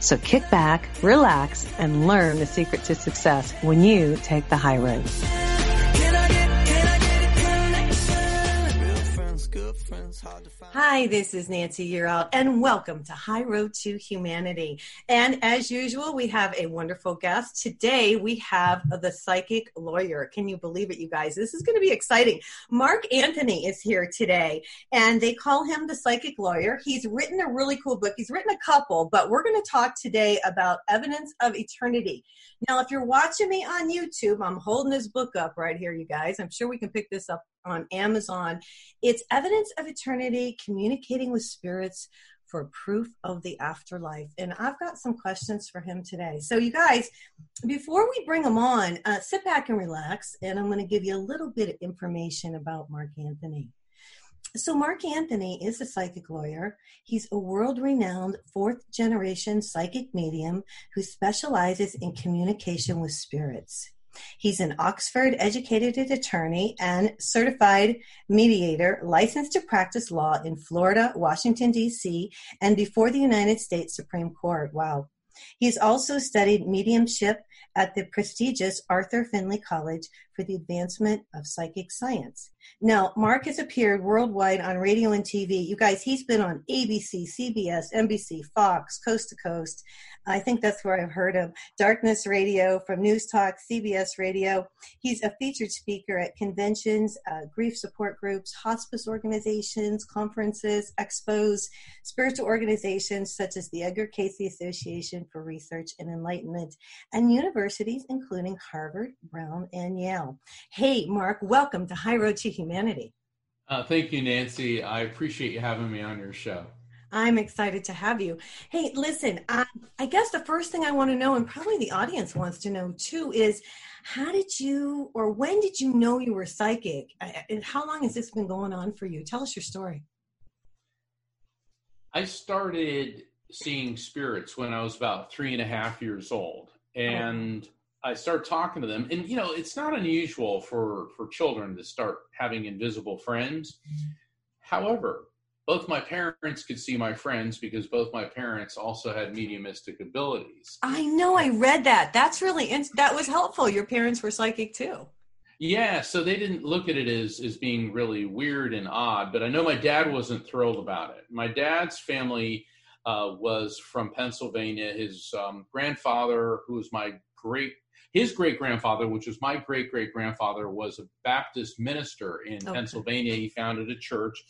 So kick back, relax, and learn the secret to success when you take the high road. Hi, this is Nancy Yearout, and welcome to High Road to Humanity. And as usual, we have a wonderful guest. Today, we have the psychic lawyer. Can you believe it, you guys? This is going to be exciting. Mark Anthony is here today, and they call him the psychic lawyer. He's written a really cool book. He's written a couple, but we're going to talk today about evidence of eternity. Now, if you're watching me on YouTube, I'm holding this book up right here, you guys. I'm sure we can pick this up on Amazon. It's Evidence of Eternity Communicating with Spirits for Proof of the Afterlife. And I've got some questions for him today. So, you guys, before we bring him on, uh, sit back and relax, and I'm going to give you a little bit of information about Mark Anthony. So, Mark Anthony is a psychic lawyer. He's a world renowned fourth generation psychic medium who specializes in communication with spirits. He's an Oxford educated attorney and certified mediator, licensed to practice law in Florida, Washington, D.C., and before the United States Supreme Court. Wow. He's also studied mediumship at the prestigious Arthur Findlay College for the Advancement of Psychic Science. Now, Mark has appeared worldwide on radio and TV. You guys, he's been on ABC, CBS, NBC, Fox, Coast to Coast. I think that's where I've heard him. Darkness Radio from News Talk, CBS Radio. He's a featured speaker at conventions, uh, grief support groups, hospice organizations, conferences, expos, spiritual organizations such as the Edgar Cayce Association for Research and Enlightenment, and universities including Harvard, Brown, and Yale. Hey, Mark, welcome to High Road to Humanity. Uh, thank you, Nancy. I appreciate you having me on your show. I'm excited to have you. Hey, listen, I, I guess the first thing I want to know, and probably the audience wants to know too, is how did you or when did you know you were psychic? And how long has this been going on for you? Tell us your story. I started seeing spirits when I was about three and a half years old. And oh. I started talking to them. And, you know, it's not unusual for, for children to start having invisible friends. However, both my parents could see my friends because both my parents also had mediumistic abilities. I know, I read that. That's really that was helpful. Your parents were psychic too. Yeah, so they didn't look at it as as being really weird and odd, but I know my dad wasn't thrilled about it. My dad's family uh, was from Pennsylvania. His um, grandfather, who was my great his great grandfather, which was my great great grandfather, was a Baptist minister in okay. Pennsylvania. He founded a church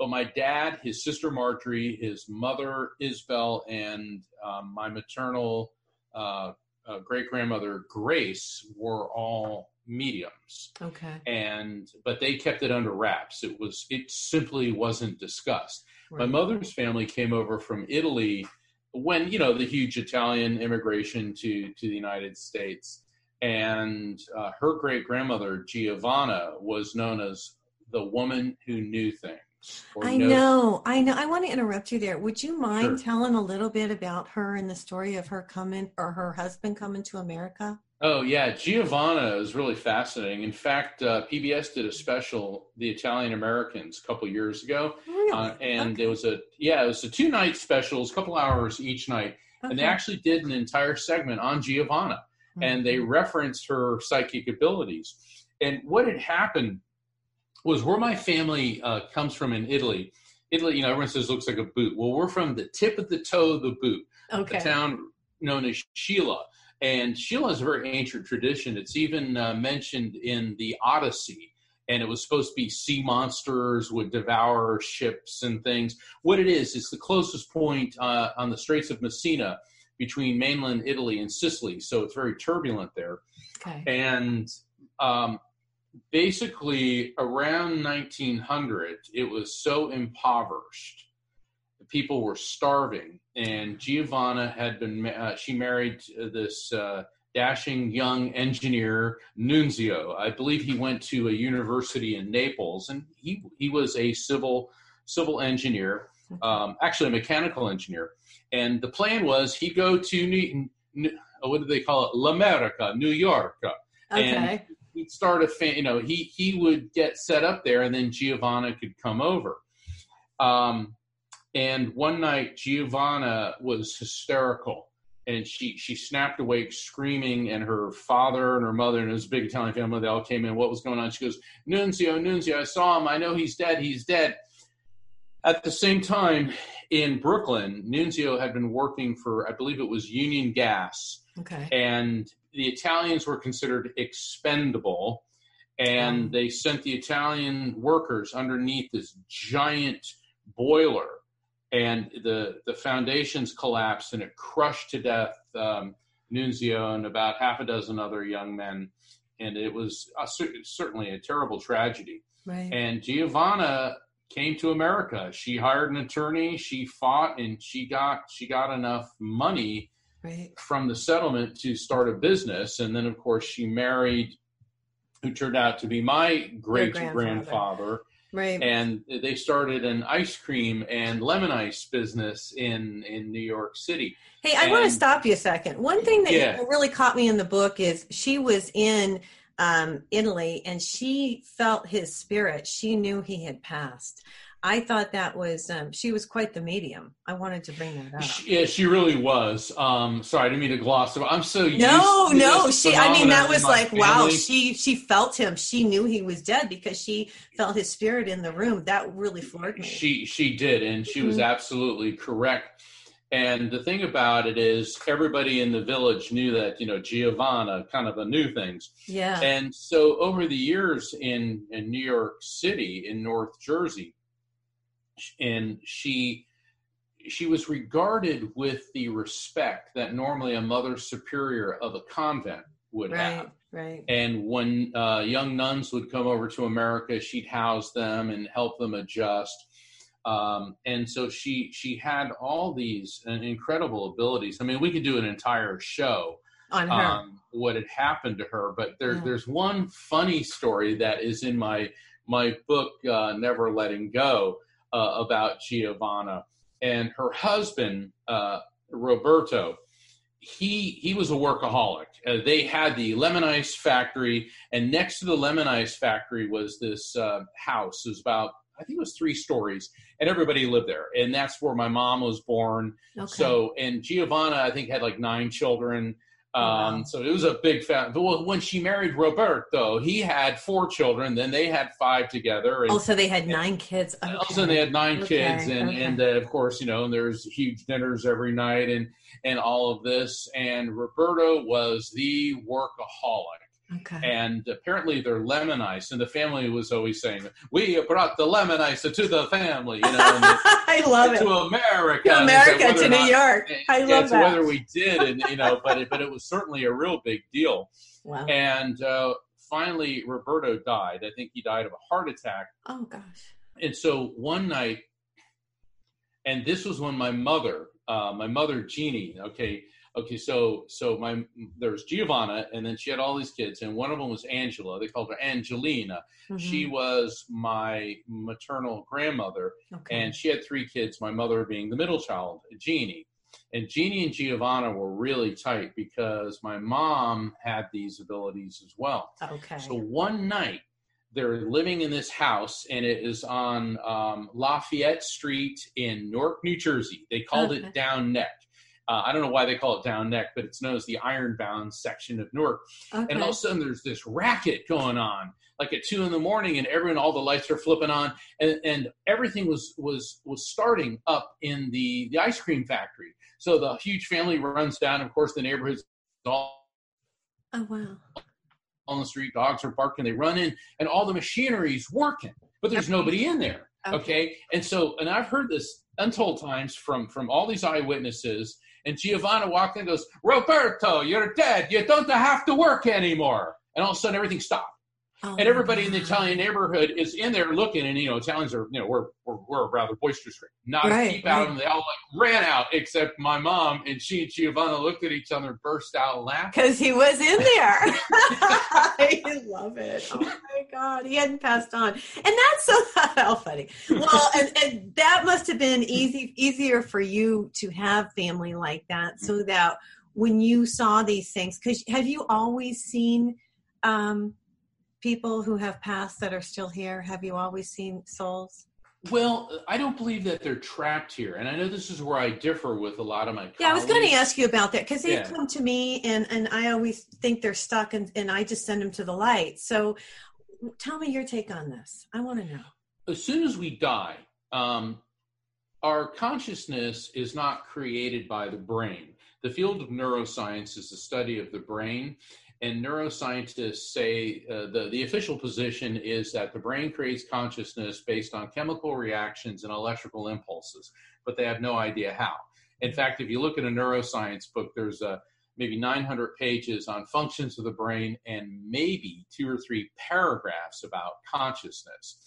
but my dad, his sister Marjorie, his mother Isabel, and um, my maternal uh, uh, great grandmother Grace were all mediums. Okay. And but they kept it under wraps. It was it simply wasn't discussed. Right. My mother's family came over from Italy when you know the huge Italian immigration to to the United States, and uh, her great grandmother Giovanna was known as the woman who knew things. I know, I know. I want to interrupt you there. Would you mind sure. telling a little bit about her and the story of her coming or her husband coming to America? Oh yeah, Giovanna is really fascinating. In fact, uh, PBS did a special, "The Italian Americans," a couple years ago, really? uh, and okay. it was a yeah, it was a two night special, a couple hours each night, okay. and they actually did an entire segment on Giovanna, mm-hmm. and they referenced her psychic abilities. And what had happened was where my family uh, comes from in Italy. Italy, you know, everyone says looks like a boot. Well, we're from the tip of the toe of the boot, okay. the town known as Scilla. And Scilla is a very ancient tradition. It's even uh, mentioned in the Odyssey. And it was supposed to be sea monsters would devour ships and things. What it is, it's the closest point uh, on the Straits of Messina between mainland Italy and Sicily. So it's very turbulent there. Okay. And um, basically around 1900 it was so impoverished that people were starving and giovanna had been uh, she married this uh, dashing young engineer Nunzio. I believe he went to a university in Naples, and he he was a civil civil engineer, um, actually a mechanical engineer. And the plan was he'd go to New, New what do they call it, L'America, New York, Okay. and he'd start a fan. You know, he he would get set up there, and then Giovanna could come over. Um, and one night, Giovanna was hysterical, and she she snapped awake, screaming. And her father and her mother and his big Italian family they all came in. What was going on? She goes, Nunzio, Nunzio, I saw him. I know he's dead. He's dead. At the same time, in Brooklyn, Nunzio had been working for, I believe it was Union Gas, Okay. and the Italians were considered expendable. And Mm. they sent the Italian workers underneath this giant boiler, and the the foundations collapsed, and it crushed to death um, Nunzio and about half a dozen other young men. And it was a, certainly a terrible tragedy. Right. And Giovanna came to America. She hired an attorney. She fought, and she got she got enough money right. from the settlement to start a business. And then, of course, she married who turned out to be my great grandfather. Right. And they started an ice cream and lemon ice business in in New York City. Hey, I want to stop you a second. One thing that Yeah. really caught me in the book is she was in um, Italy and she felt his spirit. She knew he had passed. I thought that was um, she was quite the medium. I wanted to bring that up. She, yeah, she really was. Um, sorry, I didn't mean to gloss over. I'm so used no, no, she. I mean, that was like, wow. She she felt him. She knew he was dead because she felt his spirit in the room. That really floored me. She she did, and she was Mhm. absolutely correct. And the thing about it is, everybody in the village knew that you know Giovanna kind of knew things. yeah. And so over the years in in New York City, in North Jersey, and she she was regarded with the respect that normally a mother superior of a convent would right. have. Right. And when uh, young nuns would come over to America, she'd house them and help them adjust. Um, and so she she had all these uh, incredible abilities. I mean, we could do an entire show On her. um, what had happened to her. But there, Yeah. there's one funny story that is in my my book, uh, Never Letting Go, uh, about Giovanna and her husband, uh, Roberto. He he was a workaholic. Uh, they had the lemon ice factory, and next to the lemon ice factory was this uh, house. It was about I think it was three stories, and everybody lived there. And that's where my mom was born. okay. So, and Giovanna, I think, had like nine children. Um, Wow. So it was a big family. But when she married Roberto, he had four children. Then they had five together. And also, they had nine kids. Okay. sudden they had nine Okay, kids. And, okay. and uh, of course, you know, and there's huge dinners every night and, and all of this. And Roberto was the workaholic Okay. and apparently they're lemon ice and the family was always saying we brought the lemon ice to the family you know I love it. to america To And they said America, to New not- York. I love that. whether we did and you know but it, but it was certainly a real big deal Wow. and uh, finally roberto died i think he died of a heart attack Oh gosh. and so one night and this was when my mother uh, my mother jeannie okay okay so so my there was giovanna and then she had all these kids and one of them was angela they called her angelina she Mhm. was my maternal grandmother Okay. and she had three kids my mother being the middle child jeannie and jeannie and giovanna were really tight because my mom had these abilities as well okay. so one night, they're living in this house, and it is on um, Lafayette Street in Newark, New Jersey. They called Okay. it Down Neck. Uh, I don't know why they call it Down Neck, but it's known as the Ironbound section of Newark. okay. And all of a sudden, there's this racket going on, like at two in the morning, and everyone, all the lights are flipping on, and, and everything was was was starting up in the the ice cream factory. So the huge family runs down. Of course, the neighborhood's all oh wow. on the street, dogs are barking, they run in, and all the machinery's working, but there's nobody in there. Okay. Okay. And so, and I've heard this untold times from from all these eyewitnesses. And Giovanna walked in and goes, Roberto, you're dead. You don't have to work anymore. And all of a sudden everything stopped. Oh, and everybody in the Italian neighborhood is in there looking, and you know, Italians are, you know, we're we're, we're rather boisterous, not right, a peep out of them. They all like ran out, except my mom and she and Giovanna looked at each other and burst out laughing because he was in there. I love it. Oh my god, he hadn't passed on, and that's so how funny. Well, and, and that must have been easy easier for you to have family like that, so that when you saw these things, because have you always seen? um people who have passed that are still here? Have you always seen souls? Well, I don't believe that they're trapped here, and I know this is where I differ with a lot of my. Colleagues. Yeah, I was going to ask you about that because they yeah. come to me, and and I always think they're stuck, and and I just send them to the light. So, tell me your take on this. I want to know. As soon as we die, um, our consciousness is not created by the brain. The field of neuroscience is the study of the brain, and neuroscientists say uh, the, the official position is that the brain creates consciousness based on chemical reactions and electrical impulses, but they have no idea how. In fact, if you look at a neuroscience book, there's a maybe 900 pages on functions of the brain and maybe two or three paragraphs about consciousness.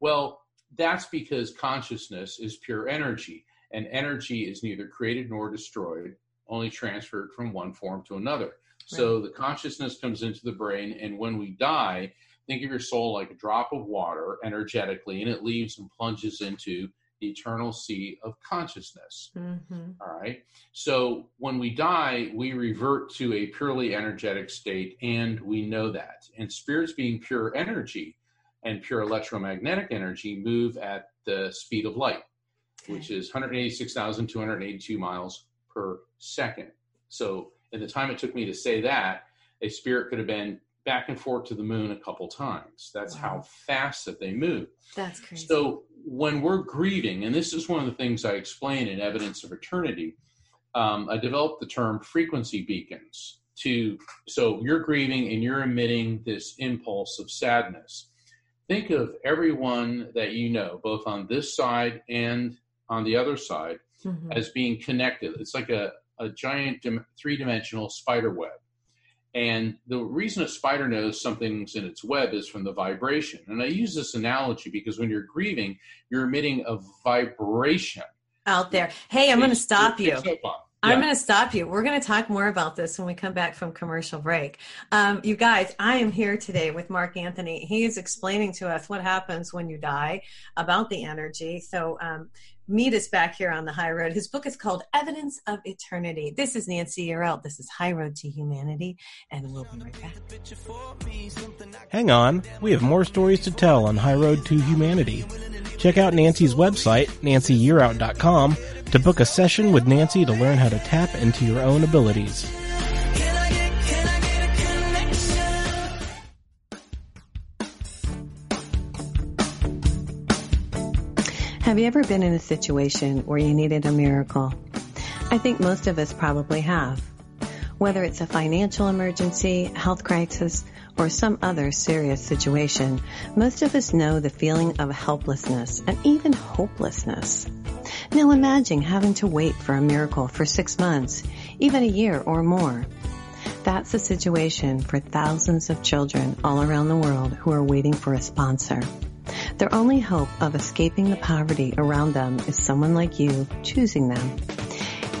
Well, that's because consciousness is pure energy, and energy is neither created nor destroyed, only transferred from one form to another. So the consciousness comes into the brain, and when we die, think of your soul like a drop of water energetically, and it leaves and plunges into the eternal sea of consciousness. Mm-hmm. All right. So when we die, we revert to a purely energetic state, and we know that. And spirits being pure energy and pure electromagnetic energy move at the speed of light, okay. which is 186,282 miles per second. So in the time it took me to say that, a spirit could have been back and forth to the moon a couple times. That's wow. how fast that they move. That's crazy. So when we're grieving, and this is one of the things I explain in Evidence of Eternity, um, I developed the term frequency beacons to so you're grieving and you're emitting this impulse of sadness. Think of everyone that you know, both on this side and on the other side, mm-hmm. as being connected. It's like a, a giant dim- three dimensional spider web. And the reason a spider knows something's in its web is from the vibration. And I use this analogy because when you're grieving, you're emitting a vibration out there. Hey, I'm going to stop you. I'm going to stop you. We're going to talk more about this when we come back from commercial break. Um, you guys, I am here today with Mark Anthony. He is explaining to us what happens when you die about the energy. So um, meet us back here on the high road. His book is called Evidence of Eternity. This is Nancy Yearout. This is High Road to Humanity, and we'll be right back. Hang on. We have more stories to tell on High Road to Humanity. Check out Nancy's website, nancyyearout.com, to book a session with Nancy to learn how to tap into your own abilities. Have you ever been in a situation where you needed a miracle? I think most of us probably have. Whether it's a financial emergency, health crisis, or some other serious situation, most of us know the feeling of helplessness and even hopelessness. Now imagine having to wait for a miracle for six months, even a year or more. That's the situation for thousands of children all around the world who are waiting for a sponsor. Their only hope of escaping the poverty around them is someone like you choosing them.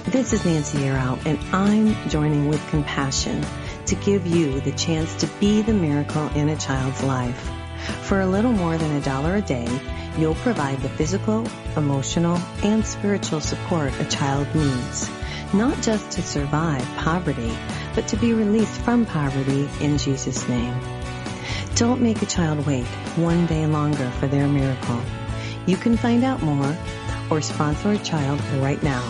This is Nancy Yearout, and I'm joining with compassion to give you the chance to be the miracle in a child's life. For a little more than a dollar a day, you'll provide the physical, emotional, and spiritual support a child needs, not just to survive poverty, but to be released from poverty in Jesus' name. Don't make a child wait one day longer for their miracle. You can find out more or sponsor a child right now.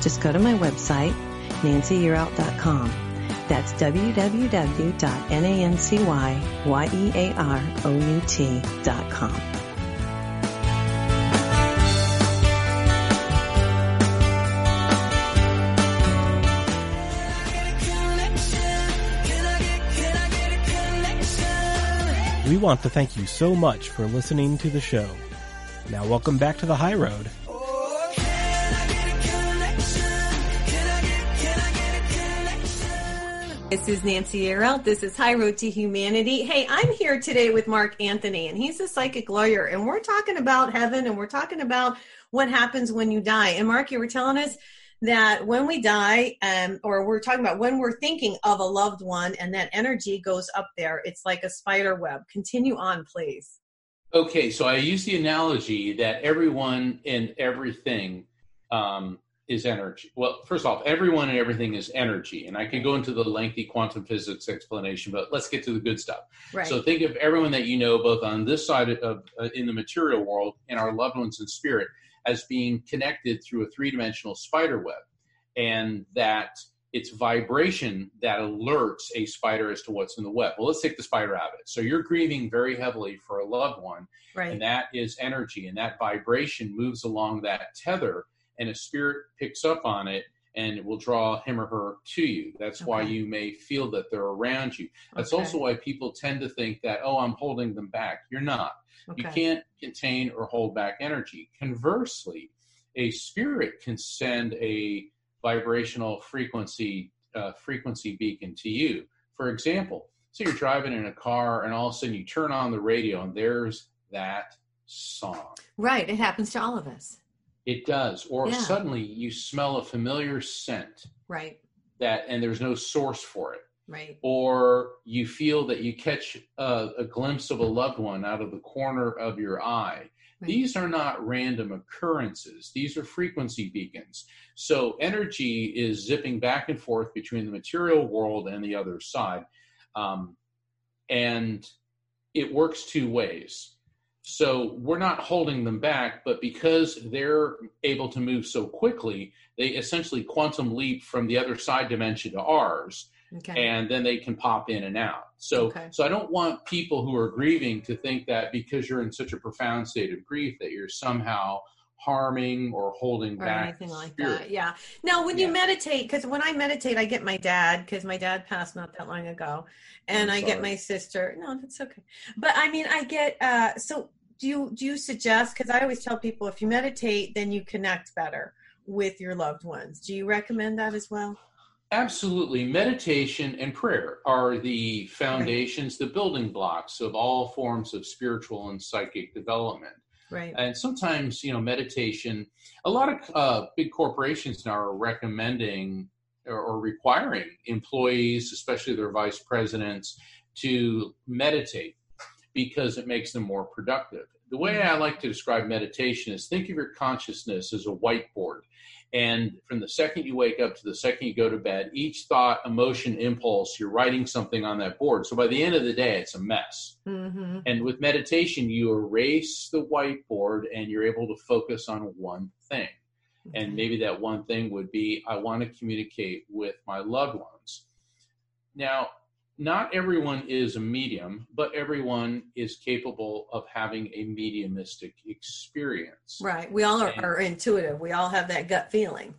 Just go to my website, nancyyearout.com. That's www.nancyyearout.com. We want to thank you so much for listening to the show. Now welcome back to the high road. This is Nancy Yearout. This is High Road to Humanity. Hey, I'm here today with Mark Anthony, and he's a psychic lawyer, and we're talking about heaven and we're talking about what happens when you die. And Mark, you were telling us that when we die, um, or we're talking about when we're thinking of a loved one and that energy goes up there, it's like a spider web. Continue on, please. Okay, so I use the analogy that everyone and everything um, is energy. Well, first off, everyone and everything is energy. And I can go into the lengthy quantum physics explanation, but let's get to the good stuff. Right. So think of everyone that you know, both on this side of uh, in the material world and our loved ones in spirit, as being connected through a three dimensional spider web. And that it's vibration that alerts a spider as to what's in the web. Well, let's take the spider out of it. So you're grieving very heavily for a loved one, right. and that is energy, and that vibration moves along that tether and a spirit picks up on it and it will draw him or her to you. That's okay. why you may feel that they're around you. That's okay. also why people tend to think that, oh, I'm holding them back. You're not. Okay. You can't contain or hold back energy. Conversely, a spirit can send a vibrational frequency uh, frequency beacon to you. For example, so you're driving in a car and all of a sudden you turn on the radio and there's that song. Right. It happens to all of us. It does. Or yeah. suddenly you smell a familiar scent. Right. That and there's no source for it. Right. Or you feel that you catch a, a glimpse of a loved one out of the corner of your eye. Right. These are not random occurrences. These are frequency beacons. So energy is zipping back and forth between the material world and the other side. Um, and it works two ways. So we're not holding them back, but because they're able to move so quickly, they essentially quantum leap from the other side dimension to ours. Okay. And then they can pop in and out. So, okay. so I don't want people who are grieving to think that because you're in such a profound state of grief that you're somehow harming or holding or back anything like spirit. that yeah. Now when yeah. you meditate because when i meditate i get my dad because my dad passed not that long ago and i get my sister no that's okay. But i mean i get uh so do you do you suggest because i always tell people if you meditate then you connect better with your loved ones. Do you recommend that as well? Absolutely. Meditation and prayer are the foundations the building blocks of all forms of spiritual and psychic development right and sometimes you know meditation a lot of uh, big corporations now are recommending or, or requiring employees especially their vice presidents to meditate because it makes them more productive. The way mm-hmm. I like to describe meditation is think of your consciousness as a whiteboard. And from the second you wake up to the second you go to bed, each thought, emotion, impulse, you're writing something on that board. So by the end of the day, it's a mess. Mm-hmm. And with meditation, you erase the whiteboard and you're able to focus on one thing. Mm-hmm. And maybe that one thing would be I want to communicate with my loved ones. Now, not everyone is a medium, but everyone is capable of having a mediumistic experience. Right. We all are, and, are intuitive. We all have that gut feeling.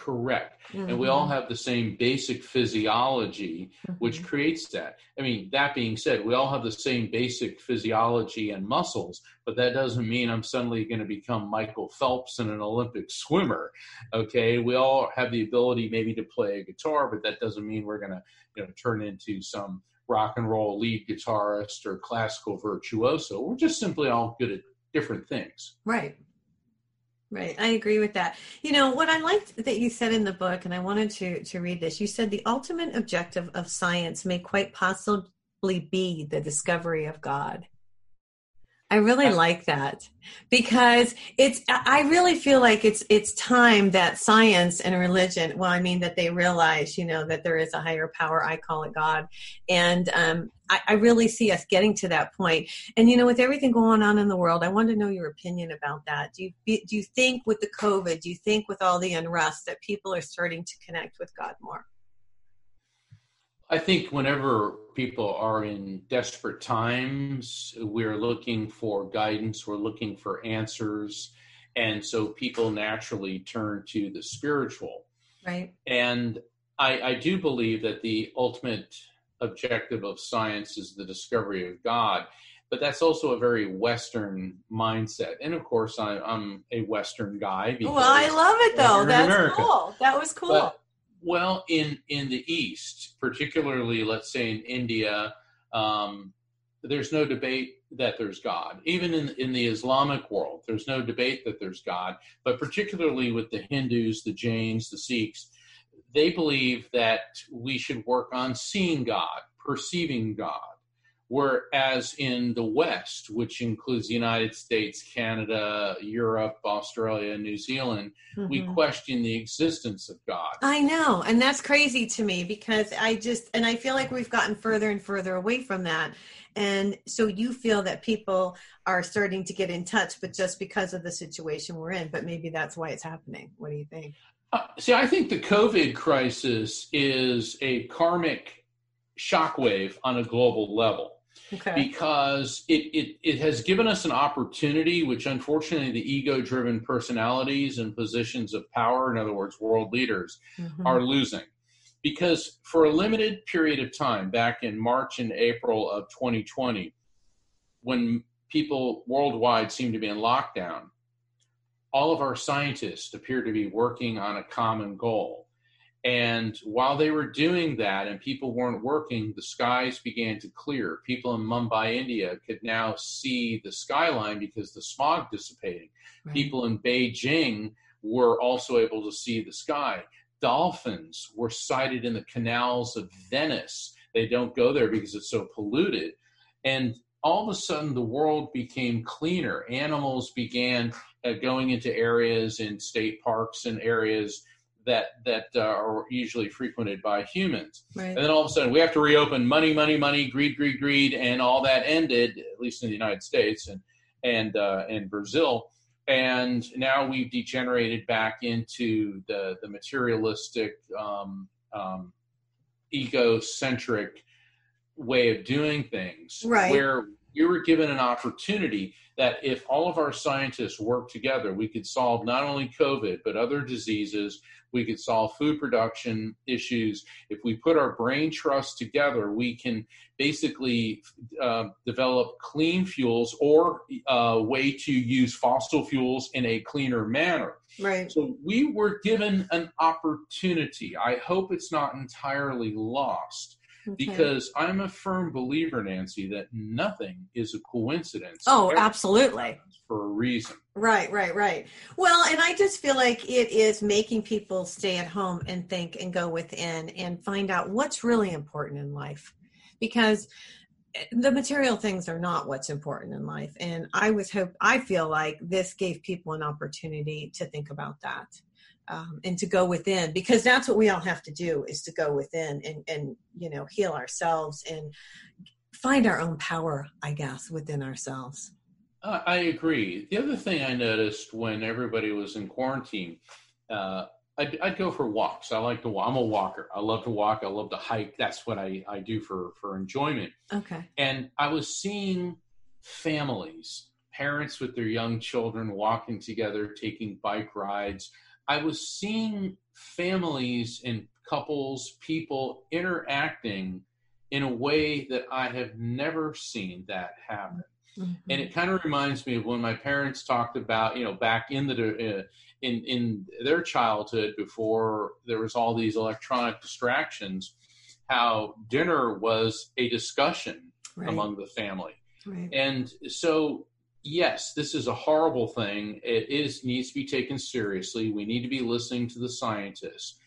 Correct. Mm-hmm. And we all mm-hmm. have the same basic physiology, mm-hmm. which creates that. I mean, that being said, we all have the same basic physiology and muscles, but that doesn't mean I'm suddenly going to become Michael Phelps and an Olympic swimmer. Okay. We all have the ability maybe to play a guitar, but that doesn't mean we're going to you know turn into some rock and roll lead guitarist or classical virtuoso. We're just simply all good at different things. Right. Right. I agree with that. You know, what I liked that you said in the book, and I wanted to, to read this, you said the ultimate objective of science may quite possibly be the discovery of God. I really like that because it's I really feel like it's it's time that science and religion well I mean that they realize you know that there is a higher power I call it God. And um, I, I, really see us getting to that point. And you know with everything going on in the world I want to know your opinion about that. Do you do you think with the COVID do you think with all the unrest that people are starting to connect with God more I think whenever people are in desperate times, we're looking for guidance, we're looking for answers. And so people naturally turn to the spiritual. Right. And I, I do believe that the ultimate objective of science is the discovery of God. But that's also a very Western mindset. And of course, I, am a Western guy. Well, I love it though. That's cool. That was cool. But, Well, in in the East, particularly, let's say in India, um, there's no debate that there's God. Even in in the Islamic world, there's no debate that there's God. But particularly with the Hindus, the Jains, the Sikhs, they believe that we should work on seeing God, perceiving God. Whereas in the West, which includes the United States, Canada, Europe, Australia, New Zealand, mm-hmm. we question the existence of God. I know. And that's crazy to me because I just, and I feel like we've gotten further and further away from that. And so you feel that people are starting to get in touch, but just because of the situation we're in, but maybe that's why it's happening. What do you think? Uh, see, I think the COVID crisis is a karmic shockwave on a global level okay. because it, it, it has given us an opportunity, which unfortunately the ego driven personalities and positions of power, in other words, world leaders, mm-hmm. are losing. Because for a limited period of time, back in March and April of 2020, when people worldwide seemed to be in lockdown, all of our scientists appeared to be working on a common goal. And while they were doing that and people weren't working, the skies began to clear. People in Mumbai, India could now see the skyline because the smog dissipating. Right. People in Beijing were also able to see the sky. Dolphins were sighted in the canals of Venice. They don't go there because it's so polluted. And all of a sudden, the world became cleaner. Animals began uh, going into areas in state parks and areas that that uh, are usually frequented by humans. Right. And then all of a sudden we have to reopen money, money, money, greed, greed, greed, and all that ended, at least in the United States and and uh, and Brazil. And now we've degenerated back into the the materialistic, um, um, egocentric way of doing things, right. where we were given an opportunity that if all of our scientists work together, we could solve not only COVID, but other diseases. We could solve food production issues. If we put our brain trust together, we can basically uh, develop clean fuels or a uh, way to use fossil fuels in a cleaner manner. Right. So we were given an opportunity. I hope it's not entirely lost Okay. Because I'm a firm believer, Nancy, that nothing is a coincidence. Oh, absolutely. For a reason. Right, right, right. Well, and I just feel like it is making people stay at home and think and go within and find out what's really important in life. Because eh, the material things are not what's important in life. And I was hope I feel like this gave people an opportunity to think about that um, and to go within because that's what we all have to do is to go within and and you know heal ourselves and find our own power i guess within ourselves uh, i agree the other thing i noticed when everybody was in quarantine uh, I'd, I'd, go for walks. I like to walk. I'm a walker. I love to walk. I love to hike. That's what I, I do for, for enjoyment. Okay. And I was seeing families, parents with their young children walking together, taking bike rides, I was seeing families and couples, people interacting in a way that I have never seen that happen. Mm-hmm. And it kind of reminds me of when my parents talked about, you know, back in the uh, in in their childhood before there was all these electronic distractions, how dinner was a discussion right. among the family. Right. And so yes, this is a horrible thing. It is needs to be taken seriously. We need to be listening to the scientists,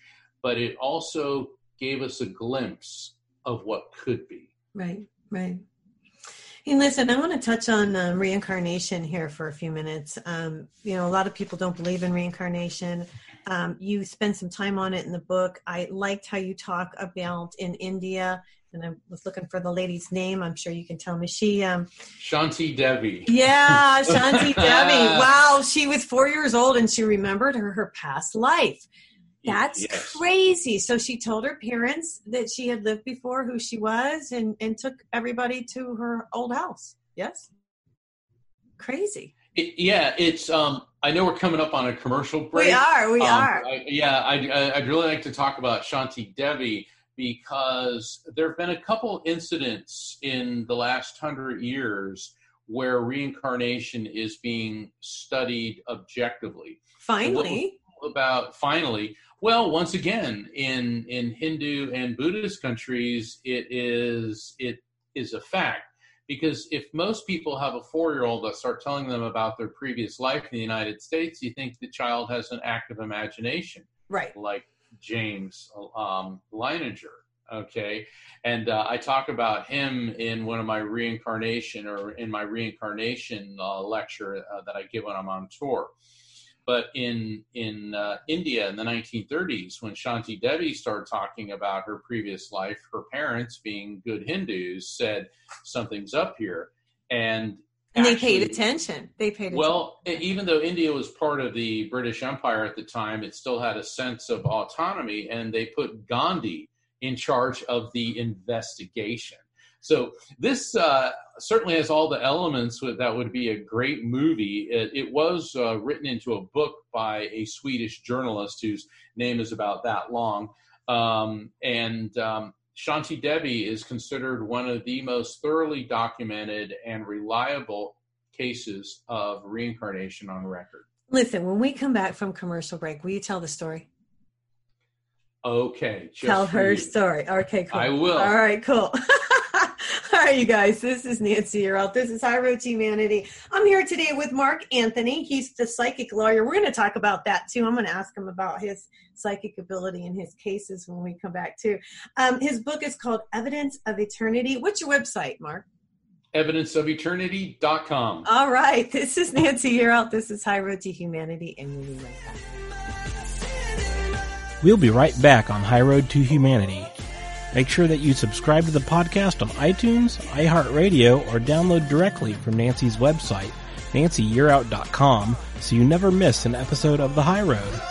but it also gave us a glimpse of what could be. Right, right. Hey, listen, I want to touch on um, reincarnation here for a few minutes. Um, you know, a lot of people don't believe in reincarnation. Um, you spend some time on it in the book. I liked how you talk about in India and I was looking for the lady's name. I'm sure you can tell me. She um Shanti Devi. Yeah, Shanti Devi. Wow, she was four years old and she remembered her her past life. That's yes. crazy. So she told her parents that she had lived before, who she was, and and took everybody to her old house. Yes. Crazy. It, yeah, it's. Um, I know we're coming up on a commercial break. We are. We um, are. I, yeah, I, I'd really like to talk about Shanti Devi because there have been a couple incidents in the last hundred years where reincarnation is being studied objectively. Finally. about finally, well, once again, in in Hindu and Buddhist countries, it is it is a fact because if most people have a four-year-old that start telling them about their previous life in the United States, you think the child has an active imagination, right? Like James um, Leininger okay? And uh, i talk about him in one of my reincarnation or in my reincarnation uh, lecture uh, that i give when i'm on tour. But in in uh, india in the 1930s when shanti devi started talking about her previous life her parents being good hindus said something's up here. And and they paid attention. They paid attention. well, even though India was part of the British Empire at the time, it still had a sense of autonomy, and they put Gandhi in charge of the investigation. So this uh, certainly has all the elements that would be a great movie. It, it was uh, written into a book by a Swedish journalist whose name is about that long, um, and um, Shanti Devi is considered one of the most thoroughly documented and reliable cases of reincarnation on record. Listen, when we come back from commercial break, will you tell the story? Okay. Tell her you. story. Okay, cool. I will. All right, cool. All right, you guys. This is Nancy Yearout. This is High Road to Humanity. I'm here today with Mark Anthony. He's the psychic lawyer. We're going to talk about that too. I'm going to ask him about his psychic ability and his cases when we come back too. Um, his book is called Evidence of Eternity. What's your website, Mark? evidenceofeternity.com. All right. This is Nancy Yearout. This is High Road to Humanity, and we'll be right back. We'll be right back on High Road to Humanity. Make sure that you subscribe to the podcast on iTunes, iHeartRadio, or download directly from Nancy's website, nancyyearout.com, so you never miss an episode of The High Road.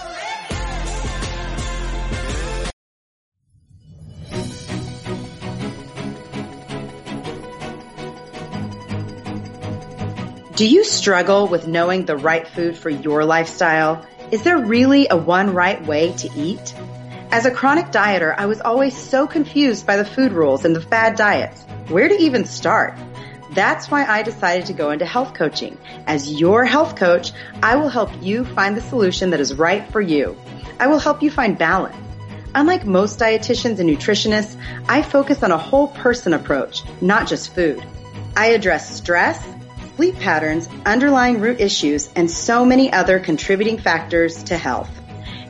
Do you struggle with knowing the right food for your lifestyle? Is there really a one right way to eat? As a chronic dieter, I was always so confused by the food rules and the fad diets. Where to even start? That's why I decided to go into health coaching. As your health coach, I will help you find the solution that is right for you. I will help you find balance. Unlike most dietitians and nutritionists, I focus on a whole person approach, not just food. I address stress, sleep patterns, underlying root issues, and so many other contributing factors to health.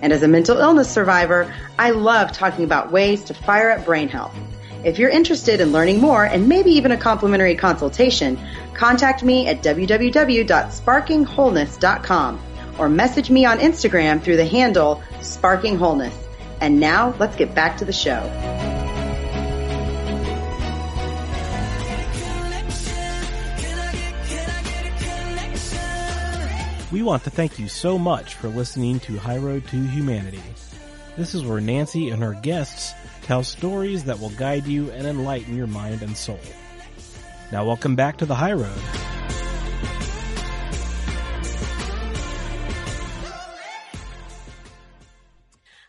And as a mental illness survivor, I love talking about ways to fire up brain health. If you're interested in learning more and maybe even a complimentary consultation, contact me at www.sparkingwholeness.com or message me on Instagram through the handle Sparking Wholeness. And now let's get back to the show. We want to thank you so much for listening to High Road to Humanity. This is where Nancy and her guests tell stories that will guide you and enlighten your mind and soul. Now welcome back to the High Road.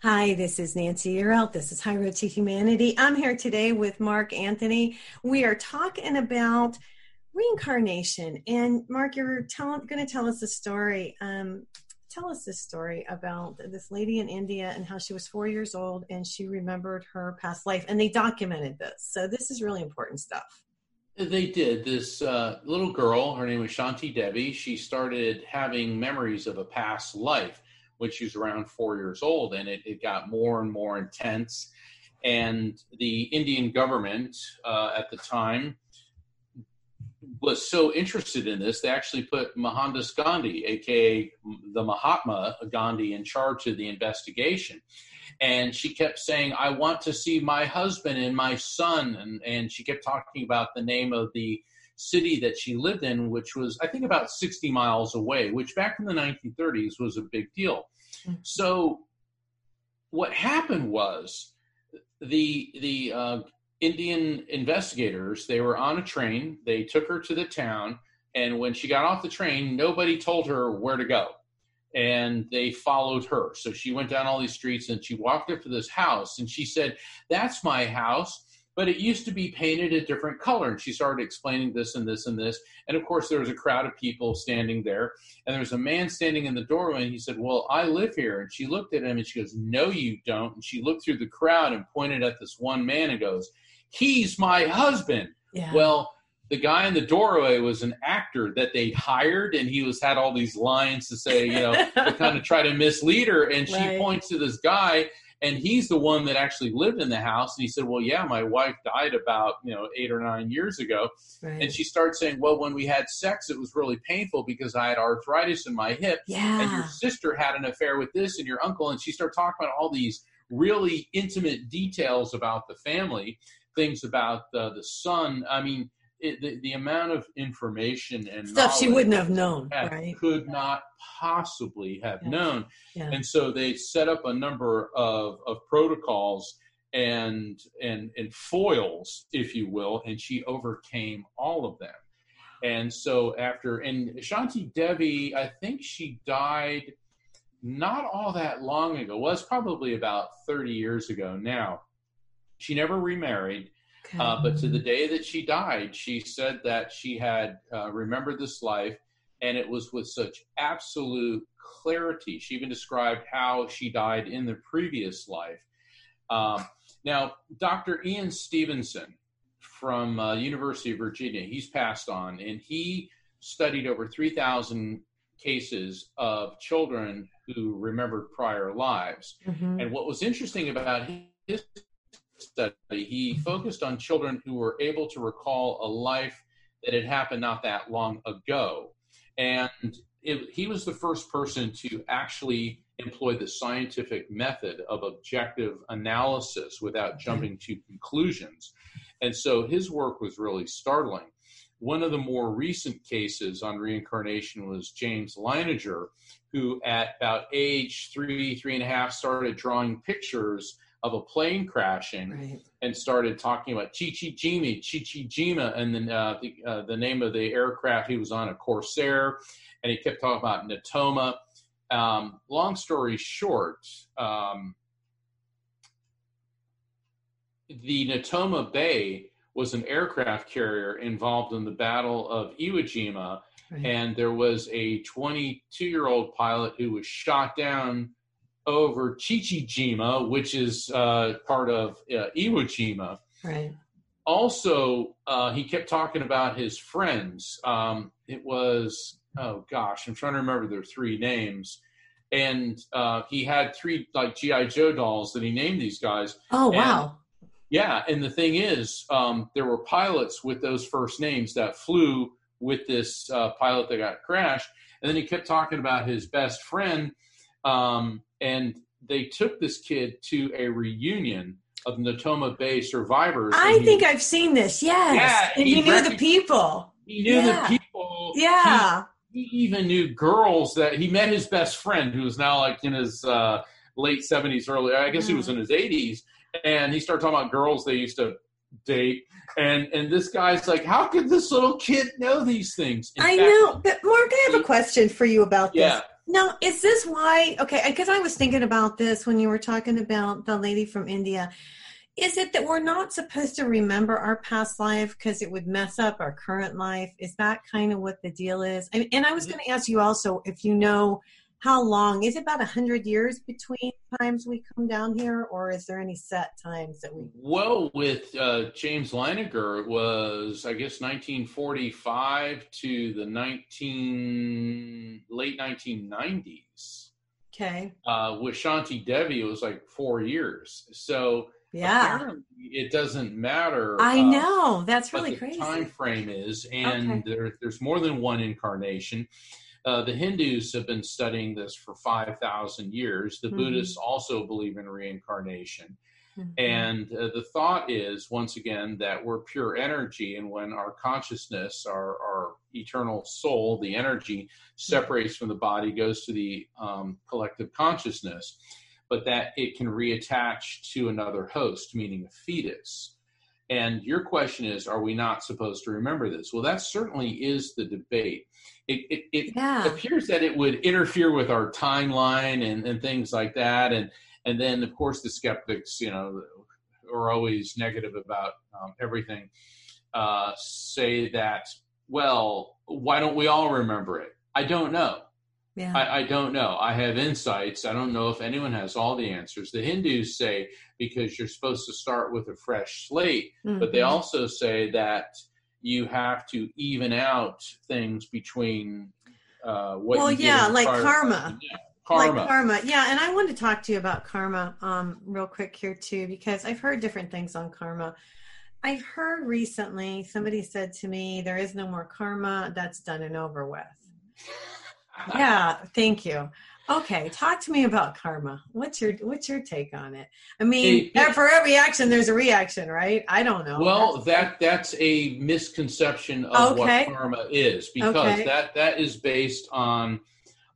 Hi, this is Nancy Yearout. This is High Road to Humanity. I'm here today with Mark Anthony. We are talking about reincarnation. And Mark, you're going to tell us a story. Um, tell us this story about this lady in India and how she was four years old and she remembered her past life, and they documented this. So this is really important stuff. They did. This uh, little girl, her name was Shanti Devi. She started having memories of a past life when she was around four years old, and it, it got more and more intense. And the Indian government uh, at the time was so interested in this, they actually put Mohandas Gandhi, aka the Mahatma Gandhi, in charge of the investigation. And she kept saying, I want to see my husband and my son. And, and she kept talking about the name of the city that she lived in, which was, I think, about 60 miles away, which back in the 1930s was a big deal. Mm-hmm. So, what happened was the the uh, Indian investigators, they were on a train, they took her to the town, and when she got off the train, nobody told her where to go. And they followed her. So she went down all these streets and she walked up to this house and she said, That's my house. but it used to be painted a different color. And she started explaining this and this and this. And of course, there was a crowd of people standing there. And there was a man standing in the doorway. And he said, Well, I live here. And she looked at him and she goes, No, you don't. And she looked through the crowd and pointed at this one man and goes, He's my husband. Yeah. Well, the guy in the doorway was an actor that they hired and he was had all these lines to say you know to kind of try to mislead her and she Right. points to this guy and he's the one that actually lived in the house and he said well yeah my wife died about you know eight or nine years ago right. and she starts saying well when we had sex it was really painful because i had arthritis in my hip yeah. and your sister had an affair with this and your uncle and she started talking about all these really intimate details about the family things about uh, the son. i mean it, the, the amount of information and Stuff she wouldn't have known, right? could not possibly have Yeah. known Yeah. and so they set up a number of, of protocols and and and foils if you will and she overcame all of them and so after and shanti devi i think she died not all that long ago was probably about 30 years ago now she never remarried Okay. uh, but to the day that she died, she said that she had uh, remembered this life, and it was with such absolute clarity. She even described how she died in the previous life. Um, now, Dr. Ian Stevenson from uh, University of Virginia, he's passed on, and he studied over 3,000 cases of children who remembered prior lives. Mhm. And what was interesting about his study, he focused on children who were able to recall a life that had happened not that long ago. And it, he was the first person to actually employ the scientific method of objective analysis without jumping to conclusions. And so his work was really startling. One of the more recent cases on reincarnation was James Leininger, who at about age three, three and a half started drawing pictures of a plane crashing Right. and started talking about Chichijimi, Chichijima, and then uh, the, uh, the name of the aircraft he was on, a Corsair, and he kept talking about Natoma. Um, long story short, um, the Natoma Bay was an aircraft carrier involved in the Battle of Iwo Jima, Right. and there was a 22 year old pilot who was shot down over Chichijima, which is uh, part of uh, Iwo Jima. right. Also, uh, he kept talking about his friends. Um, it was, oh gosh, I'm trying to remember their three names. And uh, he had three like GI Joe dolls that he named these guys. Oh And- wow. Yeah, and the thing is, um, there were pilots with those first names that flew with this uh, pilot that got crashed, and then he kept talking about his best friend, um, and they took this kid to a reunion of Natoma Bay survivors. I he- think I've seen this. Yes. Yeah, and he you knew the people. he knew yeah. the people. Yeah. He, he even knew girls that he met his best friend, who was now like in his uh, late seventies, early. I guess he was in his eighties, and he started talking about girls they used to date. And and this guy's like, how could this little kid know these things? In I fact, know, but Mark, I have a question for you about this. Now, is this why? Okay, because I was thinking about this when you were talking about the lady from India. Is it that we're not supposed to remember our past life because it would mess up our current life? Is that kind of what the deal is? And, and I was going to ask you also if you know how long is it about a hundred years between times we come down here, or is there any set times that we? Well, with uh, James Leininger, it was I guess 1945 to the 19 late 1990s. Okay, Uh, with Shanti Devi, it was like four years. So yeah, it doesn't matter. I uh, know that's what really the crazy. time frame is, and Okay. there, there's more than one incarnation. Uh, the Hindus have been studying this for 5,000 years. The Mhm. Buddhists also believe in reincarnation. Mhm. And uh, the thought is, once again, that we're pure energy, and when our consciousness, our, our eternal soul, the energy, separates from the body, goes to the um, collective consciousness, but that it can reattach to another host, meaning a fetus. And your question is, are we not supposed to remember this? Well, that certainly is the debate. It, it, it yeah. appears that it would interfere with our timeline and, and things like that. And and then of course the skeptics, you know, are always negative about um, everything uh, say that, well, why don't we all remember it? I don't know. Yeah. I, I, don't know. I have insights. I don't know if anyone has all the answers. The Hindus say because you're supposed to start with a fresh slate, mm-hmm. but they mm-hmm. also say that you have to even out things between uh, what. Well, yeah, like karma. Yeah, karma. Like karma. Yeah, and I want to talk to you about karma um, real quick here too, because I've heard different things on karma. I've heard recently somebody said to me, "There is no more karma. That's done and over with." Yeah, thank you. Okay, talk to me about karma. What's your what's your take on it? I mean, for every action, there's a reaction, right? I don't know. Well, that's, that that's a misconception of okay. what karma is because okay. that that is based on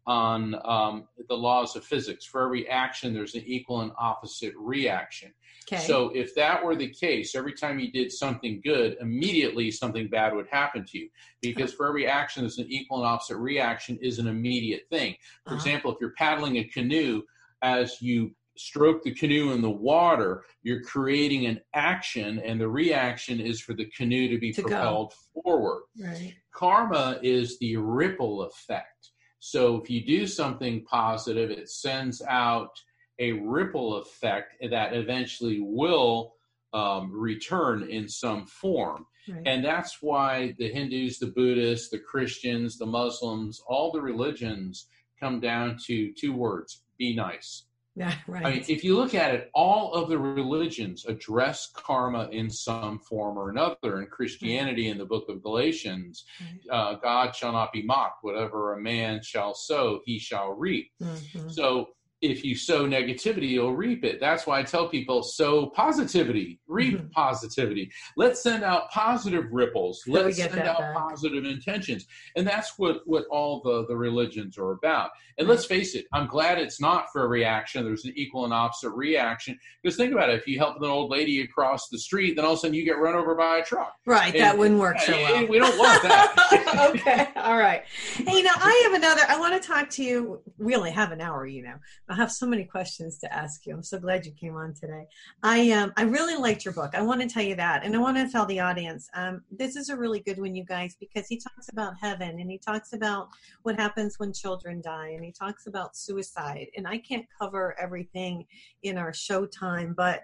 on um, the laws of physics. For every action, there's an equal and opposite reaction. Okay. So if that were the case, every time you did something good, immediately something bad would happen to you. Because for every action, there's an equal and opposite reaction is an immediate thing. For uh-huh. example, if you're paddling a canoe, as you stroke the canoe in the water, you're creating an action, and the reaction is for the canoe to be to propelled go. forward. Right. Karma is the ripple effect. So if you do something positive, it sends out a ripple effect that eventually will um, return in some form. Right. And that's why the Hindus, the Buddhists, the Christians, the Muslims, all the religions come down to two words be nice. Yeah, right. I mean, if you look at it, all of the religions address karma in some form or another. In Christianity, in the book of Galatians, right. uh, God shall not be mocked. Whatever a man shall sow, he shall reap. Mm-hmm. So if you sow negativity, you'll reap it. That's why I tell people sow positivity, reap mm-hmm. positivity. Let's send out positive ripples. So Let's send out back. positive intentions. And that's what, what all the, the religions are about. And let's face it, I'm glad it's not for a reaction. There's an equal and opposite reaction. Because think about it, if you help an old lady across the street, then all of a sudden you get run over by a truck. Right, and, that wouldn't work so well. We don't want that. okay, all right. Hey, now I have another, I want to talk to you. We only have an hour, you know. I have so many questions to ask you. I'm so glad you came on today. I um I really liked your book. I want to tell you that, and I want to tell the audience um this is a really good one, you guys, because he talks about heaven and he talks about what happens when children die, and he talks about suicide. And I can't cover everything in our show time, but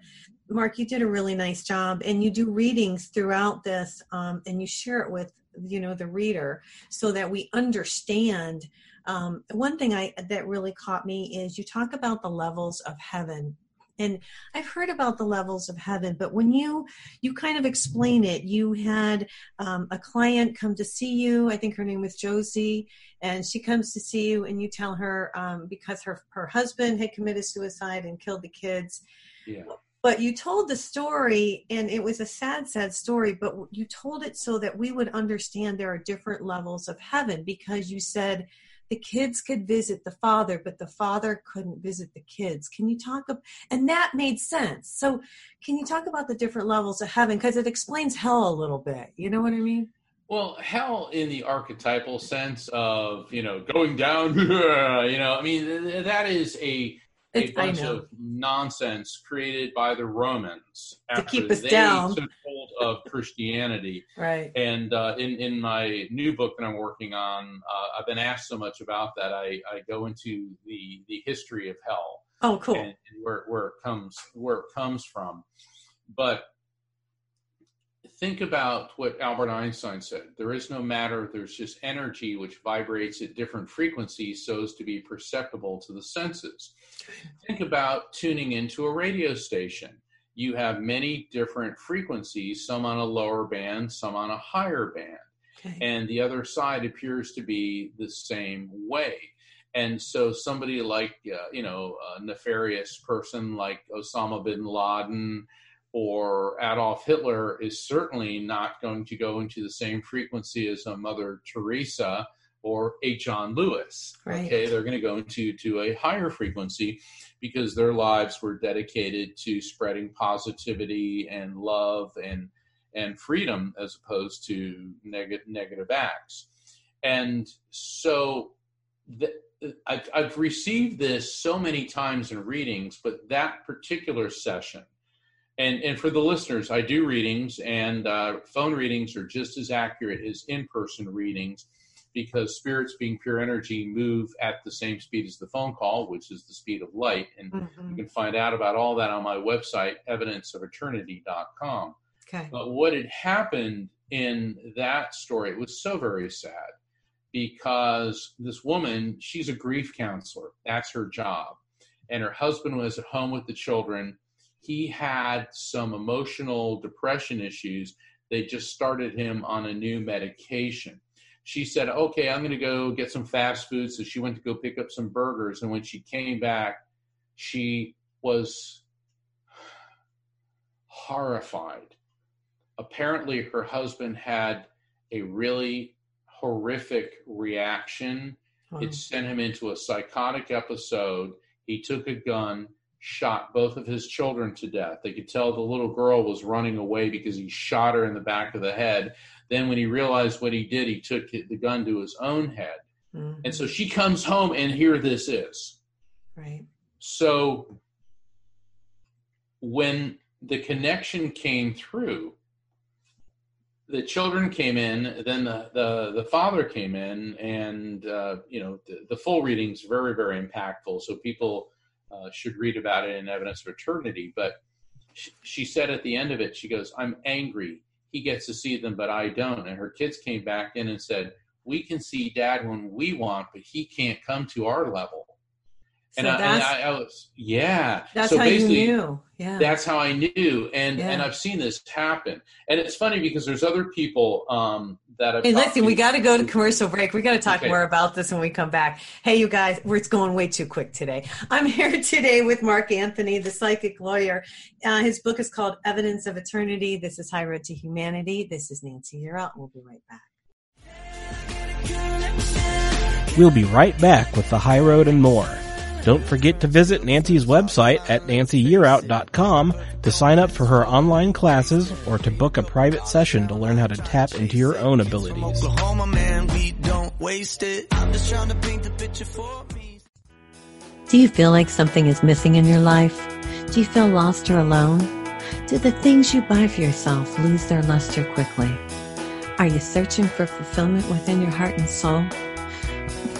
Mark, you did a really nice job, and you do readings throughout this, um, and you share it with you know the reader so that we understand um, one thing I that really caught me is you talk about the levels of heaven. And i've heard about the levels of heaven but when you you kind of explain it you had um, a client come to see you. I think her name was josie. And she comes to see you and you tell her um, because her her husband had committed suicide and killed the kids. Yeah. but you told the story and it was a sad sad story but you told it so that we would understand there are different levels of heaven because you said the kids could visit the father, but the father couldn't visit the kids. Can you talk about, and that made sense. So can you talk about the different levels of heaven? Because it explains hell a little bit. You know what I mean? Well, hell in the archetypal sense of, you know, going down, you know, I mean, that is a a bunch of nonsense created by the Romans to keep us down. took hold of Christianity. right. And uh, in in my new book that I'm working on, uh, I've been asked so much about that. I, I go into the the history of hell. Oh, cool. And, and where where it comes where it comes from, but think about what Albert Einstein said. There is no matter, there's just energy which vibrates at different frequencies so as to be perceptible to the senses. Think about tuning into a radio station. You have many different frequencies, some on a lower band, some on a higher band. Okay. And the other side appears to be the same way. And so, somebody like, uh, you know, a nefarious person like Osama bin Laden, or Adolf Hitler is certainly not going to go into the same frequency as a Mother Teresa or a John Lewis. Right. Okay, they're going to go into to a higher frequency because their lives were dedicated to spreading positivity and love and and freedom as opposed to negative negative acts. And so the, I've, I've received this so many times in readings, but that particular session and and for the listeners, I do readings, and uh, phone readings are just as accurate as in-person readings because spirits, being pure energy, move at the same speed as the phone call, which is the speed of light. And mm-hmm. you can find out about all that on my website, evidenceofeternity.com. Okay. But what had happened in that story, it was so very sad because this woman, she's a grief counselor. That's her job. And her husband was at home with the children. He had some emotional depression issues. They just started him on a new medication she said, okay, I'm going to go get some fast food. So she went to go pick up some burgers. And when she came back, she was horrified. Apparently, her husband had a really horrific reaction. Wow. It sent him into a psychotic episode. He took a gun, shot both of his children to death. They could tell the little girl was running away because he shot her in the back of the head. Then, when he realized what he did, he took the gun to his own head. Mm-hmm. And so she comes home, and here this is. Right. So, when the connection came through, the children came in, then the, the, the father came in, and uh, you know the, the full reading's very very impactful. So people uh, should read about it in Evidence of Eternity. But she, she said at the end of it, she goes, "I'm angry he gets to see them, but I don't. And her kids came back in and said, We can see dad when we want, but he can't come to our level. So and, I, and I, I, was, yeah. That's so how you knew. Yeah. That's how I knew. And yeah. and I've seen this happen. And it's funny because there's other people um, that have. Hey, listen, we got to go to commercial break. We got to talk okay. more about this when we come back. Hey, you guys, it's going way too quick today. I'm here today with Mark Anthony, the psychic lawyer. Uh, his book is called Evidence of Eternity. This is High Road to Humanity. This is Nancy Yearout. We'll be right back. We'll be right back with the High Road and more. Don't forget to visit Nancy's website at nancyyearout.com to sign up for her online classes or to book a private session to learn how to tap into your own abilities. Do you feel like something is missing in your life? Do you feel lost or alone? Do the things you buy for yourself lose their luster quickly? Are you searching for fulfillment within your heart and soul?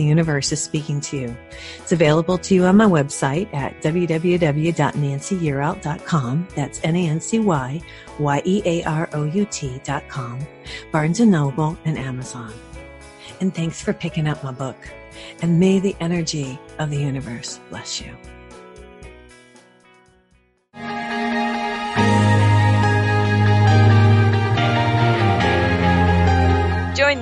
the universe is speaking to you. It's available to you on my website at www.nancyyearout.com. That's N-A-N-C-Y-Y-E-A-R-O-U-T.com, Barnes & Noble, and Amazon. And thanks for picking up my book. And may the energy of the universe bless you.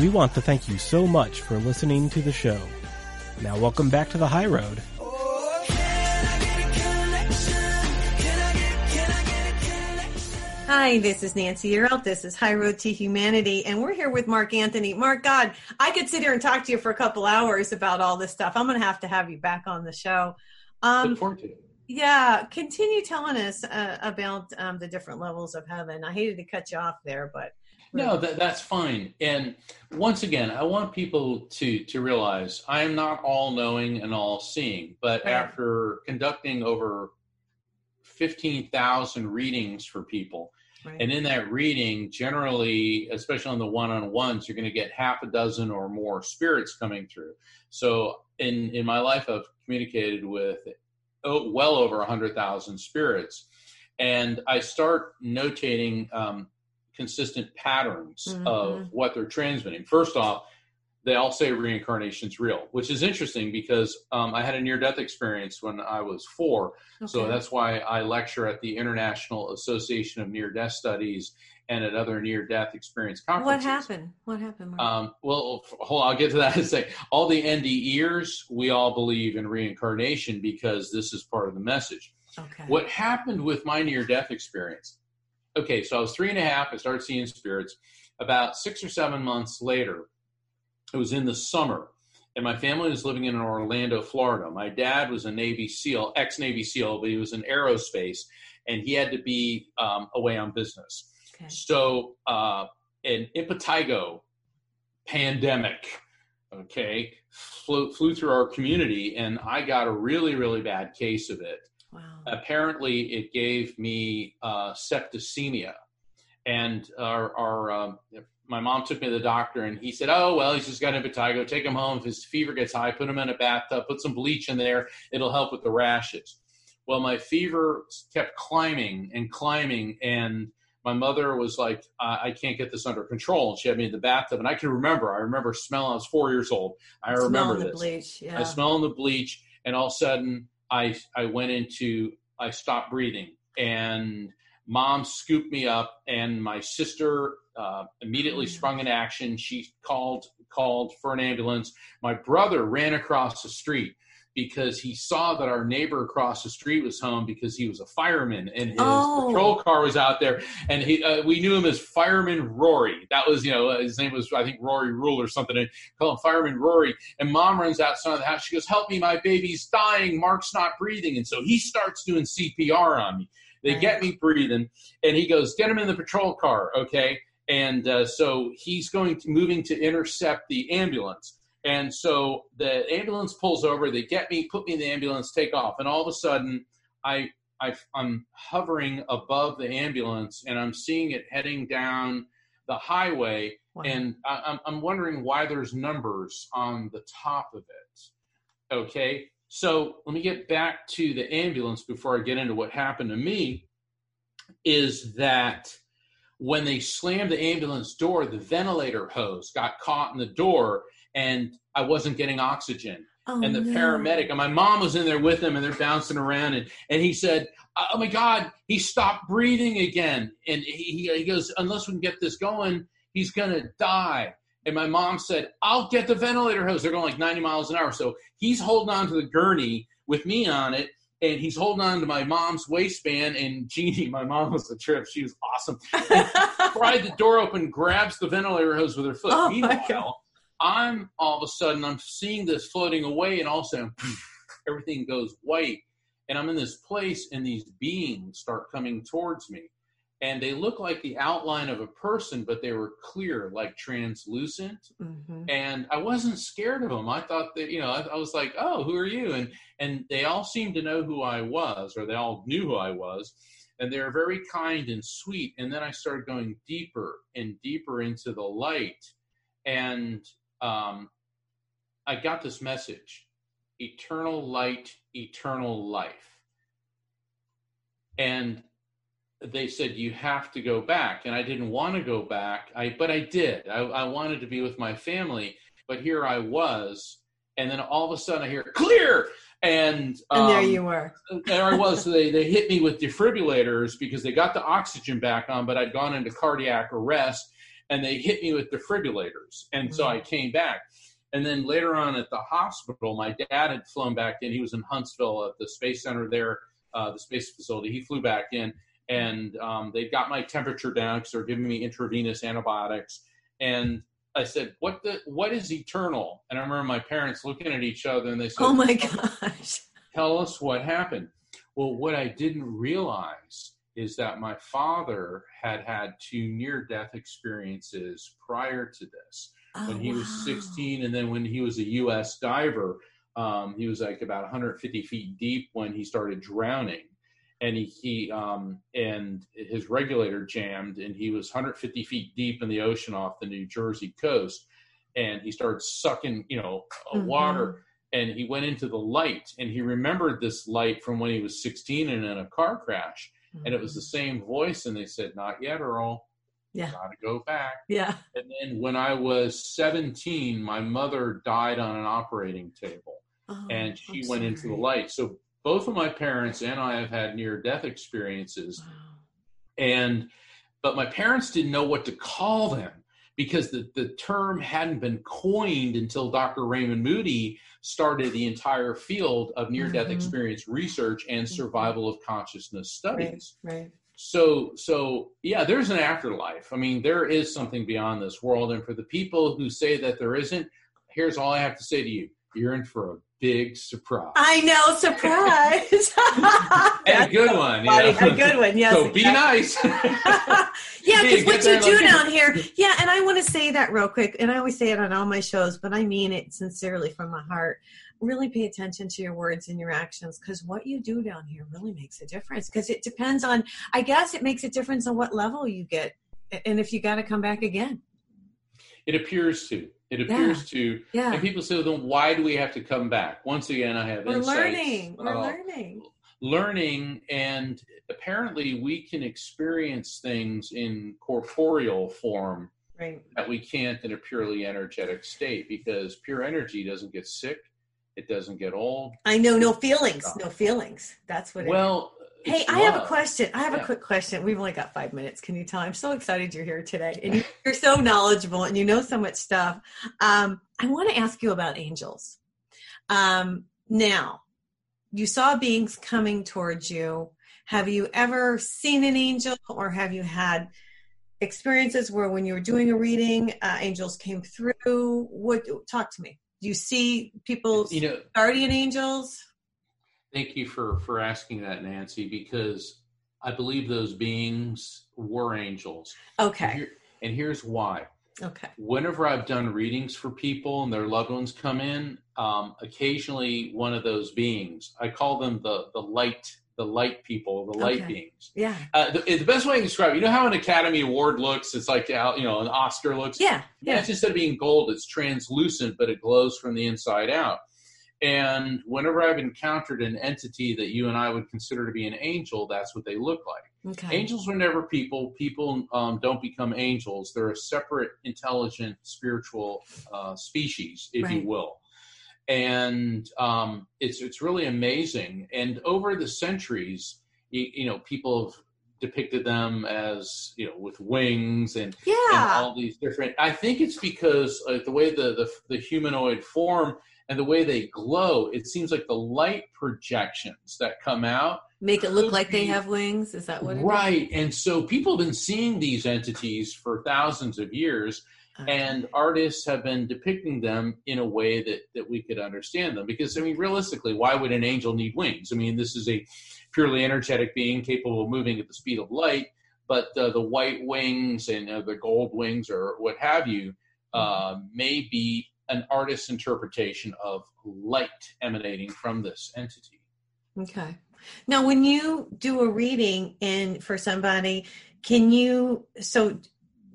We we want to thank you so much for listening to the show. Now welcome back to the high road. Hi, this is Nancy Yearout. This is High Road to Humanity, and we're here with Mark Anthony. Mark, God, I could sit here and talk to you for a couple hours about all this stuff. I'm going to have to have you back on the show. Um, Look forward to it. Yeah, continue telling us uh, about um, the different levels of heaven. I hated to cut you off there, but no, that, that's fine. And once again, I want people to to realize I am not all knowing and all seeing, but right. after conducting over fifteen thousand readings for people, Right. And in that reading, generally, especially on the one on ones, you're going to get half a dozen or more spirits coming through. So in, in my life, I've communicated with oh, well over 100,000 spirits. And I start notating um, consistent patterns mm-hmm. of what they're transmitting. First off, they all say reincarnation is real, which is interesting because um, I had a near death experience when I was four. Okay. So that's why I lecture at the International Association of Near Death Studies and at other near death experience conferences. What happened? What happened? Um, well, hold on, I'll get to that in a second. All the NDEers, we all believe in reincarnation because this is part of the message. Okay. What happened with my near death experience? Okay, so I was three and a half. I started seeing spirits. About six or seven months later, it was in the summer, and my family was living in Orlando, Florida. My dad was a Navy SEAL, ex Navy SEAL, but he was in aerospace, and he had to be um, away on business. Okay. So, uh, an impetigo pandemic, okay, flew, flew through our community, and I got a really, really bad case of it. Wow. Apparently, it gave me uh, septicemia, and our, our um, my mom took me to the doctor and he said, Oh, well, he's just got impetigo. Take him home. If his fever gets high, put him in a bathtub, put some bleach in there. It'll help with the rashes. Well, my fever kept climbing and climbing. And my mother was like, I, I can't get this under control. And she had me in the bathtub. And I can remember, I remember smelling, I was four years old. I remember this. The bleach, yeah. I smelled the bleach. And all of a sudden, I, I went into, I stopped breathing. And mom scooped me up and my sister uh, immediately mm. sprung in action she called called for an ambulance my brother ran across the street because he saw that our neighbor across the street was home because he was a fireman and his oh. patrol car was out there. And he uh, we knew him as fireman rory. That was you know his name was i think rory rule or something. And call him fireman rory. And mom runs outside of the house. She goes help me my baby's dying. Mark's not breathing. And so he starts doing cpr on me. They get me breathing, and he goes, "Get him in the patrol car, okay?" And uh, so he's going to moving to intercept the ambulance. And so the ambulance pulls over. They get me, put me in the ambulance, take off, and all of a sudden, I, I I'm hovering above the ambulance, and I'm seeing it heading down the highway. Wow. And I, I'm wondering why there's numbers on the top of it. Okay, so let me get back to the ambulance before I get into what happened to me. Is that when they slammed the ambulance door, the ventilator hose got caught in the door and I wasn't getting oxygen. Oh, and the no. paramedic and my mom was in there with him and they're bouncing around and, and he said, Oh, oh my God, he stopped breathing again. And he, he goes, Unless we can get this going, he's going to die. And my mom said, I'll get the ventilator hose. They're going like 90 miles an hour. So he's holding on to the gurney with me on it. And he's holding on to my mom's waistband. And Jeannie, my mom was a trip. She was awesome. pried the door open, grabs the ventilator hose with her foot. Oh Meanwhile, I'm all of a sudden, I'm seeing this floating away. And all of a sudden, everything goes white. And I'm in this place, and these beings start coming towards me and they look like the outline of a person, but they were clear, like translucent. Mm-hmm. And I wasn't scared of them. I thought that, you know, I, I, was like, oh, who are you? And and they all seemed to know who I was, or they all knew who I was. And they were very kind and sweet. And then I started going deeper and deeper into the light. And um, I got this message eternal light, eternal life. And they said you have to go back. And i didn't want to go back. I but i did. I, I, wanted to be with my family but here i was. And then all of a sudden i hear clear! And um, and there you were. there i was. So they, they hit me with defibrillators because they got the oxygen back on but i'd gone into cardiac arrest and they hit me with defibrillators. And so I came back. And then later on at the hospital, my dad had flown back in. He was in Huntsville at the space center there, uh, the space facility. He flew back in, and um, they got my temperature down because they're giving me intravenous antibiotics. And I said, "What the? What is eternal?" And I remember my parents looking at each other, and they said, "Oh my gosh! Tell us what happened." Well, what I didn't realize is that my father had had two near-death experiences prior to this. Oh, when he wow. was 16 and then when he was a us diver um, he was like about 150 feet deep when he started drowning. And he, he um, and his regulator jammed and he was 150 feet deep in the ocean off the new jersey coast. And he started sucking you know uh, Mhm. water. And he went into the light and he remembered this light from when he was 16 and in a car crash and it mm-hmm. was the same voice and they said not yet earl Yeah. gotta go back Yeah. and then when I was 17, my mother died on an operating table Oh, and she I'm went into the light. So both of my parents and I have had near death experiences. Wow. And, but my parents didn't know what to call them because the, the term hadn't been coined until Dr. Raymond Moody started the entire field of near death Mhm. experience research and survival of consciousness studies Right. so so yeah there's an afterlife i mean there is something beyond this world and for the people who say that there isn't here's all i have to say to you you're in for a big surprise I know, surprise. and a good one you Funny, know? a good one, yes. so be nice yeah, because what you do down here, yeah, and I want to say that real quick, and I always say it on all my shows, but I mean it sincerely from my heart. Really pay attention to your words and your actions because what you do down here really makes a difference. Because it depends on, I guess, it makes a difference on what level you get, and if you got to come back again. it appears to it appears to Yeah, and people say well, then why do we have to come back once again i have we're insights, learning. We're uh, learning. learning and apparently we can experience things in corporeal form Right. that we can't in a purely energetic state because pure energy doesn't get sick it doesn't get old I know, no feelings. No feelings. That's what. it well Hey, I have a question. I have Yeah. a quick question. We've only got five minutes. Can you tell? I'm so excited you're here today, and you- you're so knowledgeable, and you know so much stuff. Um, I want to ask you about angels. Um, now, you saw beings coming towards you. Have you ever seen an angel, or have you had experiences where, when you were doing a reading, uh, angels came through? What? Talk to me. Do you see people, you know guardian angels? Thank you for for asking that nancy because i believe those beings were angels and, Okay. here- and here's why Okay. whenever I've done readings for people and their loved ones come in, um, occasionally one of those beings, I call them the the light, the light people, the light Okay. beings. Yeah. Uh, the, the best way to describe it, you know how an Academy Award looks? It's like uh, you know an Oscar looks. Yeah. Yeah, it's instead of being gold, it's translucent, but it glows from the inside out. And whenever I've encountered an entity that you and I would consider to be an angel, that's what they look like. Okay. Angels are never people. People um, don't become angels. They're a separate, intelligent, spiritual uh, species, if Right. you will. And um, it's it's really amazing. And over the centuries, you, you know, people have depicted them as you know with wings and, and Yeah. all these different. I think it's because uh, the way the, the the humanoid form and the way they glow, it seems like the light projections that come out Make it look like they have wings. Is that what it is? right and so people have been seeing these entities for thousands of years Okay. and artists have been depicting them in a way that that we could understand them because i mean realistically why would an angel need wings i mean this is a purely energetic being capable of moving at the speed of light but uh, the white wings and uh, the gold wings or what have you uh, may be an artist's interpretation of light emanating from this entity Okay. Now, when you do a reading and for somebody, can you so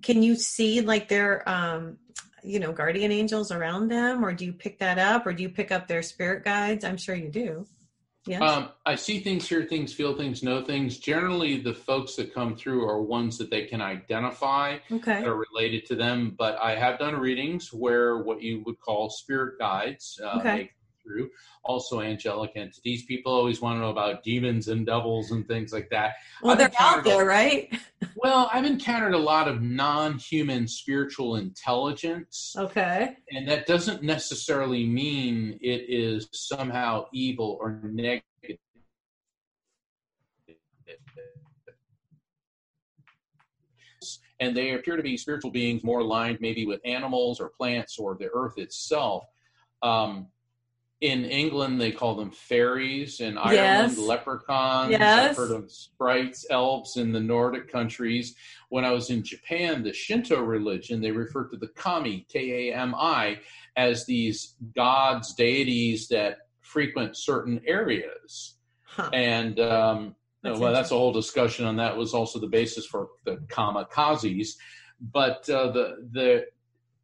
can you see like their um you know guardian angels around them, or do you pick that up, or do you pick up their spirit guides? I'm sure you do. Yes. Um, I see things, hear things, feel things, know things. Generally, the folks that come through are ones that they can identify okay. that are related to them. But I have done readings where what you would call spirit guides uh, Okay. True. Also, angelic entities. People always want to know about demons and devils and things like that. Well, I've they're out there, right? well, I've encountered a lot of non-human spiritual intelligence. Okay. And that doesn't necessarily mean it is somehow evil or negative. negative and they appear to be spiritual beings more aligned maybe with animals or plants or the earth itself. Um, in England, they call them fairies. In Ireland, yes. leprechauns. Yes. I've heard of sprites, elves in the Nordic countries. When I was in Japan, the Shinto religion, they refer to the kami, K A M I, as these gods, deities that frequent certain areas. Huh. And um, that's well, that's a whole discussion on that. Was also the basis for the kamikazes, but uh, the the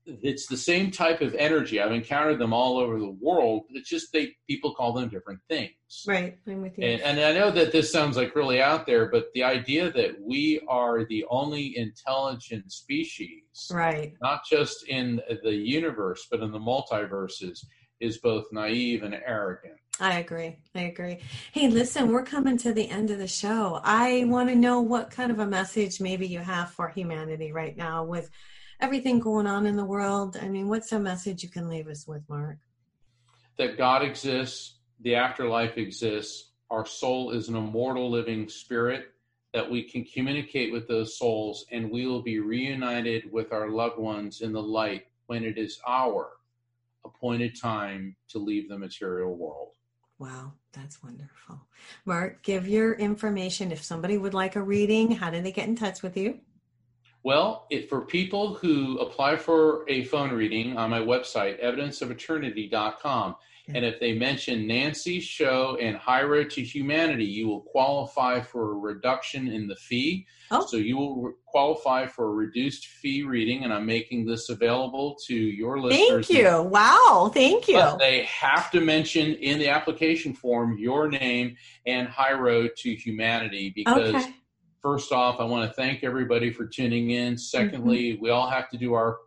it's the same type of energy. I've encountered them all over the world. It's just they people call them different things. Right, I'm with you. And, and I know that this sounds like really out there, but the idea that we are the only intelligent species, right, not just in the universe but in the multiverses, is both naive and arrogant. I agree. I agree. Hey, listen, we're coming to the end of the show. I want to know what kind of a message maybe you have for humanity right now with everything going on in the world. I mean, what's a message you can leave us with, Mark? That God exists, the afterlife exists, our soul is an immortal living spirit, that we can communicate with those souls, and we will be reunited with our loved ones in the light when it is our appointed time to leave the material world. Wow, that's wonderful. Mark, give your information. If somebody would like a reading, how do they get in touch with you? Well, it, for people who apply for a phone reading on my website, evidenceofeternity.com, and if they mention Nancy's show and High Road to Humanity, you will qualify for a reduction in the fee. Oh. So you will re- qualify for a reduced fee reading, and I'm making this available to your listeners. Thank you. Wow. Thank you. But they have to mention in the application form your name and High Road to Humanity because. Okay. First off, I want to thank everybody for tuning in. Secondly, mm-hmm. we all have to do our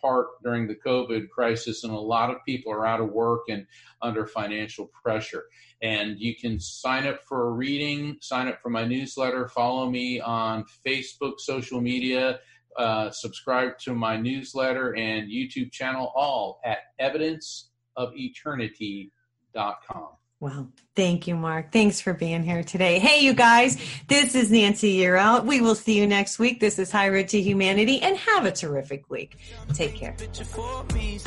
part during the COVID crisis, and a lot of people are out of work and under financial pressure. And you can sign up for a reading, sign up for my newsletter, follow me on Facebook, social media, uh, subscribe to my newsletter and YouTube channel, all at evidenceofeternity.com. Well, thank you, Mark. Thanks for being here today. Hey, you guys, this is Nancy Yearout. We will see you next week. This is High Road to Humanity, and have a terrific week. Take care.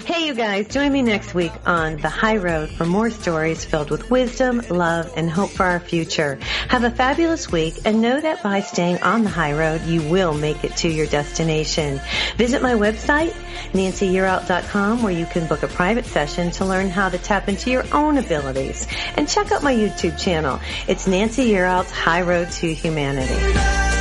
Hey, you guys, join me next week on The High Road for more stories filled with wisdom, love, and hope for our future. Have a fabulous week, and know that by staying on the high road, you will make it to your destination. Visit my website, nancyyearout.com, where you can book a private session to learn how to tap into your own abilities and check out my YouTube channel. It's Nancy Yearout's High Road to Humanity.